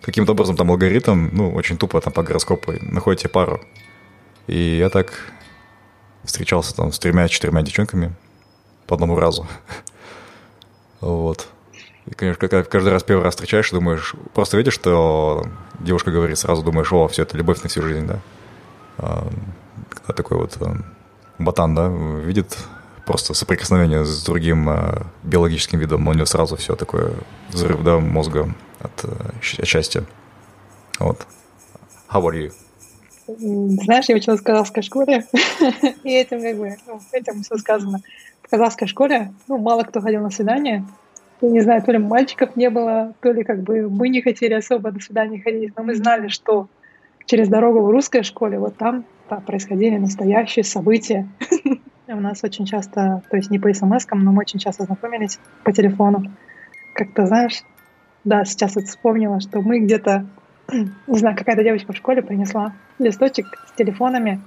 каким-то образом там алгоритм, ну, очень тупо там по гороскопу находите пару. И я так встречался там с тремя-четырьмя девчонками по одному разу. Вот. И, конечно, когда каждый раз первый раз встречаешь, думаешь, просто видишь, что девушка говорит, сразу думаешь, о, все, это любовь на всю жизнь, да. А, когда такой вот а, ботан, да, видит просто соприкосновение с другим а, биологическим видом, у него сразу все такое взрыв, да, мозга от, от счастья. Вот. How are you? Знаешь, я училась в казахской школе, и этим как бы, ну, этим все сказано. В казахской школе, ну, мало кто ходил на свидание, я не знаю, то ли мальчиков не было, то ли как бы мы не хотели особо до свидания ходить, но мы знали, что через дорогу в русской школе, вот там да, происходили настоящие события. У нас очень часто, то есть не по смс но мы очень часто знакомились по телефону. Как-то, знаешь, да, сейчас вот вспомнила, что мы где-то, не знаю, какая-то девочка в школе принесла листочек с телефонами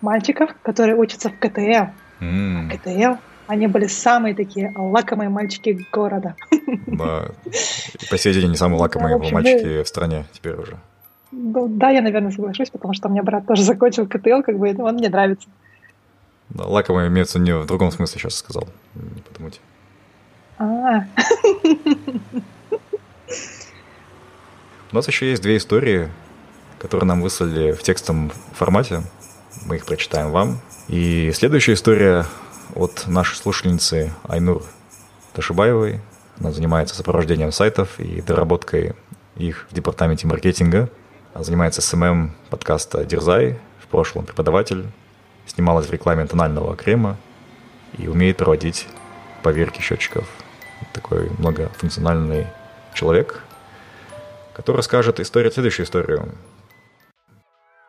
мальчиков, которые учатся в КТЛ. Mm. КТЛ они были самые такие лакомые мальчики города. Да. И по сей день они самые лакомые да, общем, мальчики мы... в стране теперь уже. Ну, да, я, наверное, соглашусь, потому что у меня брат тоже закончил КТЛ, как бы он мне нравится. Да, лакомые имеется не в другом смысле сейчас сказал. Не подумайте. А. У нас еще есть две истории, которые нам выслали в текстовом формате. Мы их прочитаем вам. И следующая история от нашей слушательницы Айнур Ташибаевой. Она занимается сопровождением сайтов и доработкой их в департаменте маркетинга. Она занимается SMM подкаста «Дерзай», в прошлом преподаватель, снималась в рекламе тонального крема и умеет проводить поверки счетчиков. Такой многофункциональный человек, который расскажет историю, следующую историю.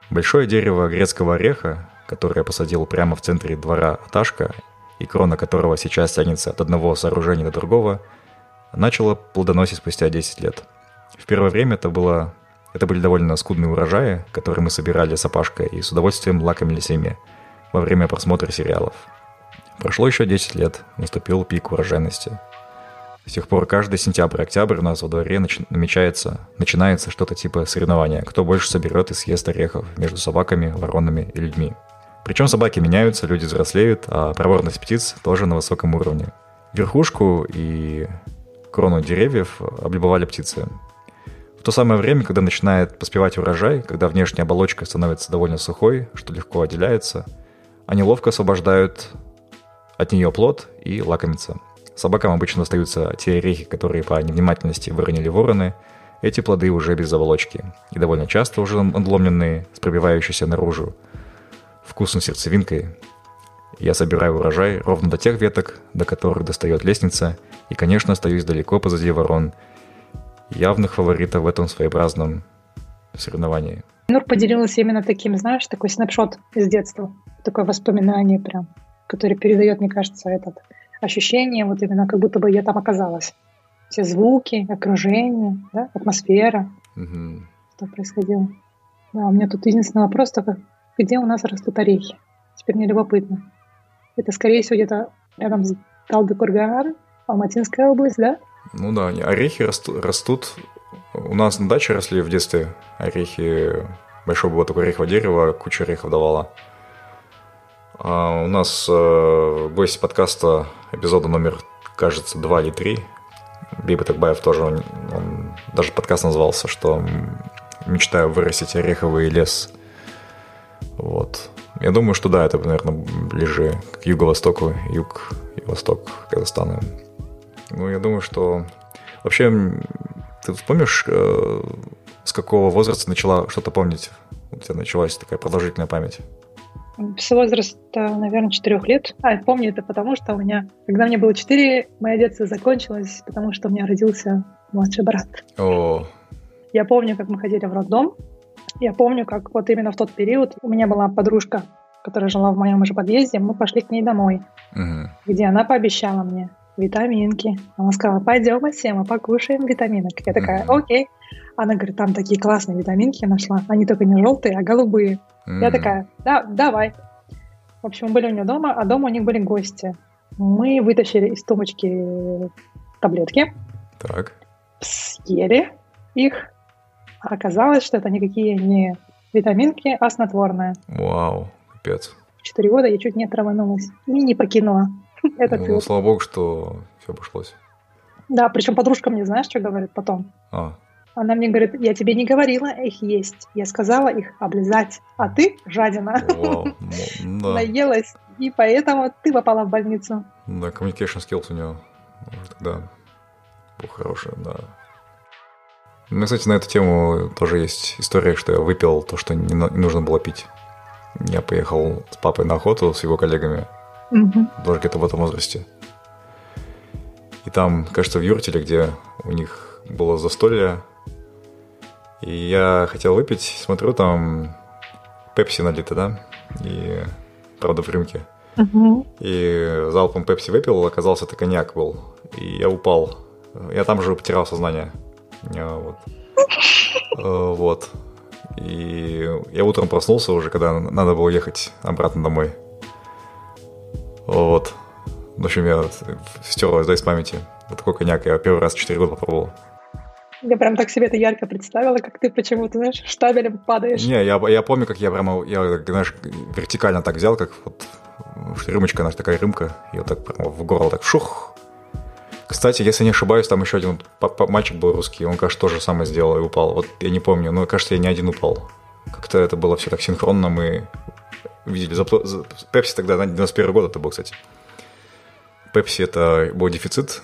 Большое дерево грецкого ореха, которое я посадил прямо в центре двора Аташка и крона которого сейчас тянется от одного сооружения до другого, начало плодоносить спустя 10 лет. В первое время это было это были довольно скудные урожаи, которые мы собирали с опашкой и с удовольствием лакомились ими во время просмотра сериалов. Прошло еще 10 лет, наступил пик урожайности. С тех пор каждый сентябрь-октябрь у нас во дворе нач- намечается, начинается что-то типа соревнования, кто больше соберет и съест орехов между собаками, воронами и людьми. Причем собаки меняются, люди взрослеют, а проворность птиц тоже на высоком уровне. Верхушку и крону деревьев облюбовали птицы. В то самое время, когда начинает поспевать урожай, когда внешняя оболочка становится довольно сухой, что легко отделяется, они ловко освобождают от нее плод и лакомятся. Собакам обычно достаются те орехи, которые по невнимательности выронили вороны, эти плоды уже без оболочки, и довольно часто уже надломленные, с пробивающейся наружу, вкусной сердцевинкой. Я собираю урожай ровно до тех веток, до которых достает лестница, и, конечно, остаюсь далеко позади ворон, явных фаворитов в этом своеобразном соревновании. Нур поделилась именно таким, знаешь, такой снапшот из детства, такое воспоминание прям, которое передает, мне кажется, этот ощущение, вот именно как будто бы я там оказалась. Все звуки, окружение, да, атмосфера, угу. что происходило. Да, у меня тут единственный вопрос только, где у нас растут орехи. Теперь мне любопытно. Это, скорее всего, где-то рядом с Талдыкурган, Алматинская область, да? Ну да, орехи растут, растут. У нас на даче росли в детстве орехи. Большое было такое ореховое дерево, куча орехов давала. А у нас э, в гости подкаста эпизода номер, кажется, 2 или 3. Биба Такбаев тоже, он, он даже подкаст назывался, что мечтаю вырастить ореховый лес – вот. Я думаю, что да, это, наверное, ближе к юго-востоку, юг и восток Казахстана. Ну, я думаю, что... Вообще, ты помнишь, э, с какого возраста начала что-то помнить? У тебя началась такая продолжительная память? С возраста, наверное, четырех лет. А, помню это потому, что у меня, когда мне было четыре, мое детство закончилось, потому что у меня родился младший брат. О. Я помню, как мы ходили в роддом, я помню, как вот именно в тот период у меня была подружка, которая жила в моем же подъезде, мы пошли к ней домой, угу. где она пообещала мне витаминки. Она сказала, пойдем, мы покушаем витаминок. Я такая, окей. Она говорит, там такие классные витаминки нашла. Они только не желтые, а голубые. Mm-hmm. Я такая, да, давай. В общем, мы были у нее дома, а дома у них были гости. Мы вытащили из тумочки таблетки. Так. Съели их А оказалось, что это никакие не витаминки, а снотворное. Вау, капец. В 4 года я чуть не траванулась и не покинула этот Ну, слава богу, что все обошлось. Да, причем подружка мне, знаешь, что говорит потом? А, Она мне говорит, я тебе не говорила их есть. Я сказала их облизать. А ты, жадина. Ну, Да, наелась. И поэтому ты попала в больницу. да, communication skills у уже тогда был хороший, да. У меня, кстати, на эту тему тоже есть история, что я выпил то, что не нужно было пить. Я поехал с папой на охоту с его коллегами, Мгм. тоже где-то в этом возрасте. И там, кажется, в юртеле, где у них было застолье, и я хотел выпить, смотрю, там пепси налито, да, и, правда, в рюмке. Мгм. И залпом пепси выпил, оказался это коньяк был, и я упал. Я там же потерял сознание. А, Вот. Э, Вот. И я утром проснулся уже, когда надо было ехать обратно домой. Вот. В общем, я стер да, из памяти. Вот такой коньяк я первый раз в 4 года попробовал. Я прям так себе это ярко представила, как ты почему-то, знаешь, штабелем падаешь. Не, я, я помню, как я прямо, я, знаешь, вертикально так взял, как вот рюмочка, наша такая рюмка, и вот так прямо в горло так шух. Кстати, если не ошибаюсь, там еще один мальчик был русский, он, кажется, тоже самое сделал и упал. Вот я не помню, но, кажется, я не один упал. Как-то это было все так синхронно, мы видели. Запла- за- Пепси тогда, на 91 год это был, кстати. Пепси это был дефицит,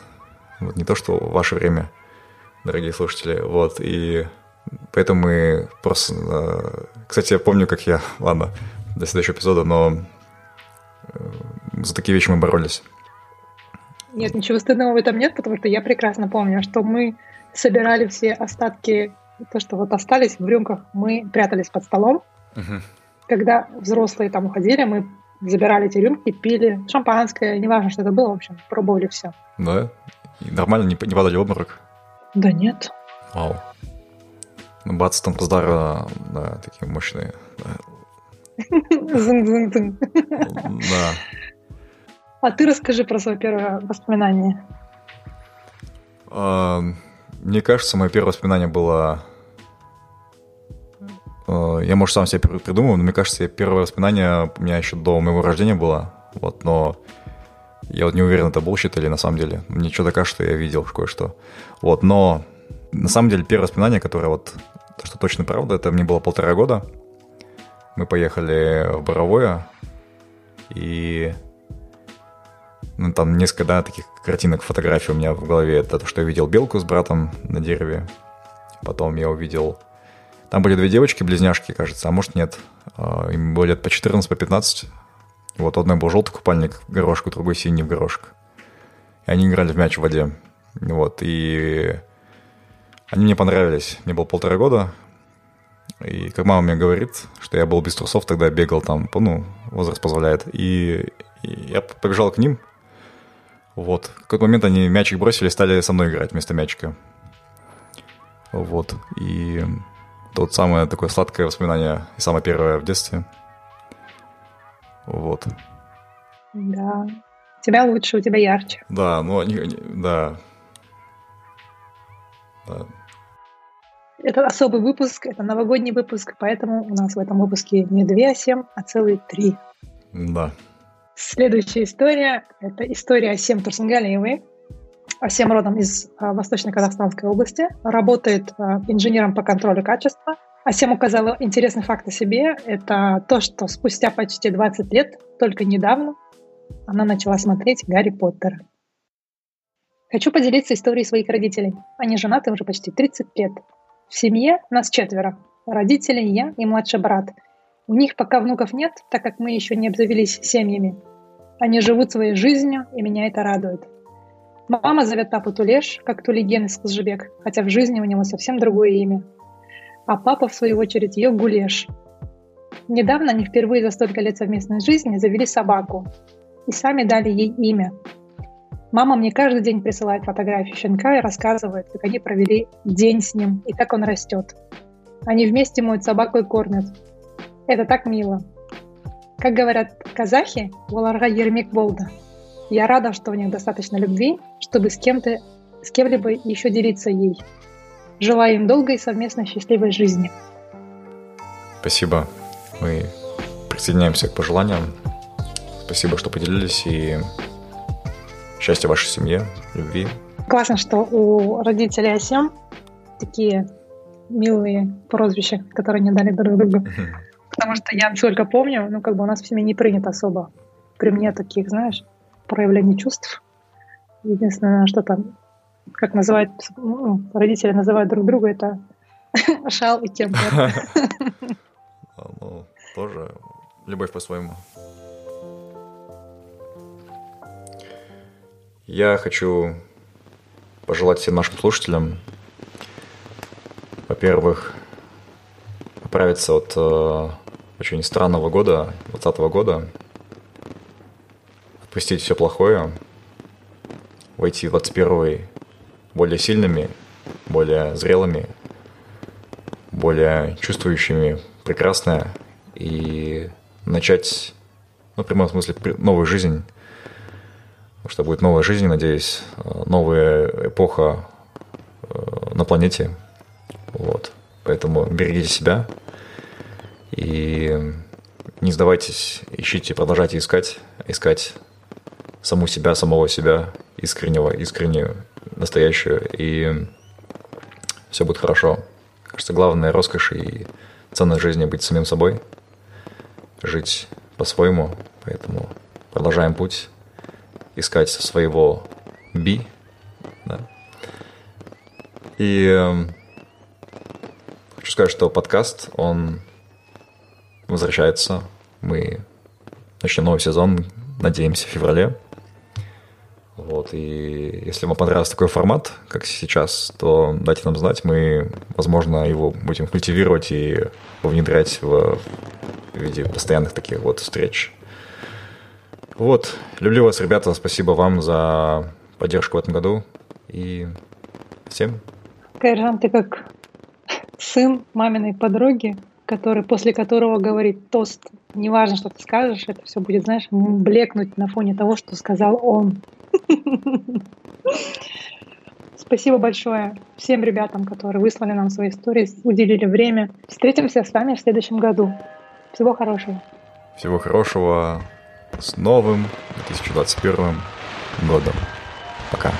вот не то, что в ваше время, дорогие слушатели, вот, и поэтому мы просто... э, Кстати, я помню, как я... Ладно, до следующего эпизода, но э, за такие вещи мы боролись. Нет, ничего стыдного в этом нет, потому что я прекрасно помню, что мы собирали все остатки, то, что вот остались в рюмках, мы прятались под столом. Когда взрослые там уходили, мы забирали эти рюмки, пили шампанское, неважно, что это было, в общем, пробовали все. Да? И нормально, не, не падали в обморок? Да нет. Вау. Ну, бац, там Поздара, да, такие мощные. Зын-зын-зын. Да. А ты расскажи про свое первое воспоминание. А, Мне кажется, мое первое воспоминание было... э, Я, может, сам себе при- придумал, но мне кажется, первое воспоминание у меня еще до моего рождения было. Вот, но я вот не уверен, это bullshit или на самом деле. Мне что-то кажется, что я видел кое-что. Вот, но на самом деле первое воспоминание, которое вот, то, что точно правда, это мне было полтора года. Мы поехали в Боровое, и ну, там несколько, да, таких картинок, фотографий у меня в голове. Это то, что я видел белку с братом на дереве. Потом я увидел... Там были две девочки-близняшки, кажется, а может нет. А, Им было лет по 14, по 15. Вот одной был желтый купальник в горошек, у другой синий в горошек. И они играли в мяч в воде. Вот, и они мне понравились. Мне было полтора года. И как мама мне говорит, что я был без трусов, тогда бегал там, ну, возраст позволяет. И, и я побежал к ним. Вот. В какой-то момент они мячик бросили стали со мной играть вместо мячика. Вот. И тот самое такое сладкое воспоминание, и самое первое в детстве. Вот. Да. У тебя лучше, у тебя ярче. Да, ну, они, они- да. Да. Это особый выпуск, это новогодний выпуск, поэтому у нас в этом выпуске не две, а семь, а целые три. Да. Следующая история – это история Асем Турсингалиевой. Асем родом из а, Восточно-Казахстанской области, работает а, инженером по контролю качества. Асем указала интересный факт о себе. Это то, что спустя почти 20 лет, только недавно, она начала смотреть Гарри Поттера. Хочу поделиться историей своих родителей. Они женаты уже почти 30 лет. В семье нас четверо. Родители, я и младший брат. У них пока внуков нет, так как мы еще не обзавелись семьями. Они живут своей жизнью, и меня это радует. Мама зовет папу Тулеш, как Тулиген из Кузжибек, хотя в жизни у него совсем другое имя. А папа, в свою очередь, ее Гулеш. Недавно они впервые за столько лет совместной жизни завели собаку и сами дали ей имя. Мама мне каждый день присылает фотографии щенка и рассказывает, как они провели день с ним и как он растет. Они вместе моют собаку и кормят. Это так мило. Как говорят казахи, «Оларға ермек болды». Я рада, что у них достаточно любви, чтобы с кем-то, с кем-либо еще делиться ей. Желаю им долгой совместной счастливой жизни. Спасибо. Мы присоединяемся к пожеланиям. Спасибо, что поделились, и счастья вашей семье, любви. Классно, что у родителей Асем такие милые прозвища, которые не дали друг другу. Потому что я только помню, ну, как бы у нас в семье не принято особо при мне таких, знаешь, проявлений чувств. Единственное, что там, как называют, ну, родители называют друг друга, это шал и кем Ну, тоже любовь по-своему. Я хочу пожелать всем нашим слушателям, во-первых, оправиться от э, очень странного года, 2020 года, отпустить все плохое, войти в 21 более сильными, более зрелыми, более чувствующими прекрасное и начать, ну, в прямом смысле, новую жизнь, что будет новая жизнь, надеюсь, новая эпоха э, на планете. Вот. Поэтому берегите себя и не сдавайтесь, ищите, продолжайте искать, искать саму себя, самого себя, искреннего, искреннюю, настоящую, и все будет хорошо. Кажется, главная роскошь и ценность жизни быть самим собой, жить по-своему, поэтому продолжаем путь, искать своего би, да. И э, хочу сказать, что подкаст, он возвращается. Мы начнем новый сезон, надеемся, в феврале. Вот, и если вам понравился такой формат, как сейчас, то дайте нам знать, мы, возможно, его будем культивировать и внедрять в, виде постоянных таких вот встреч. Вот, люблю вас, ребята, спасибо вам за поддержку в этом году, и всем. Кайржан, ты как сын маминой подруги, который, после которого говорит тост, неважно, что ты скажешь, это все будет, знаешь, блекнуть на фоне того, что сказал он. Спасибо большое всем ребятам, которые выслали нам свои истории, уделили время. Встретимся с вами в следующем году. Всего хорошего. Всего хорошего. С новым 2021 годом. Пока.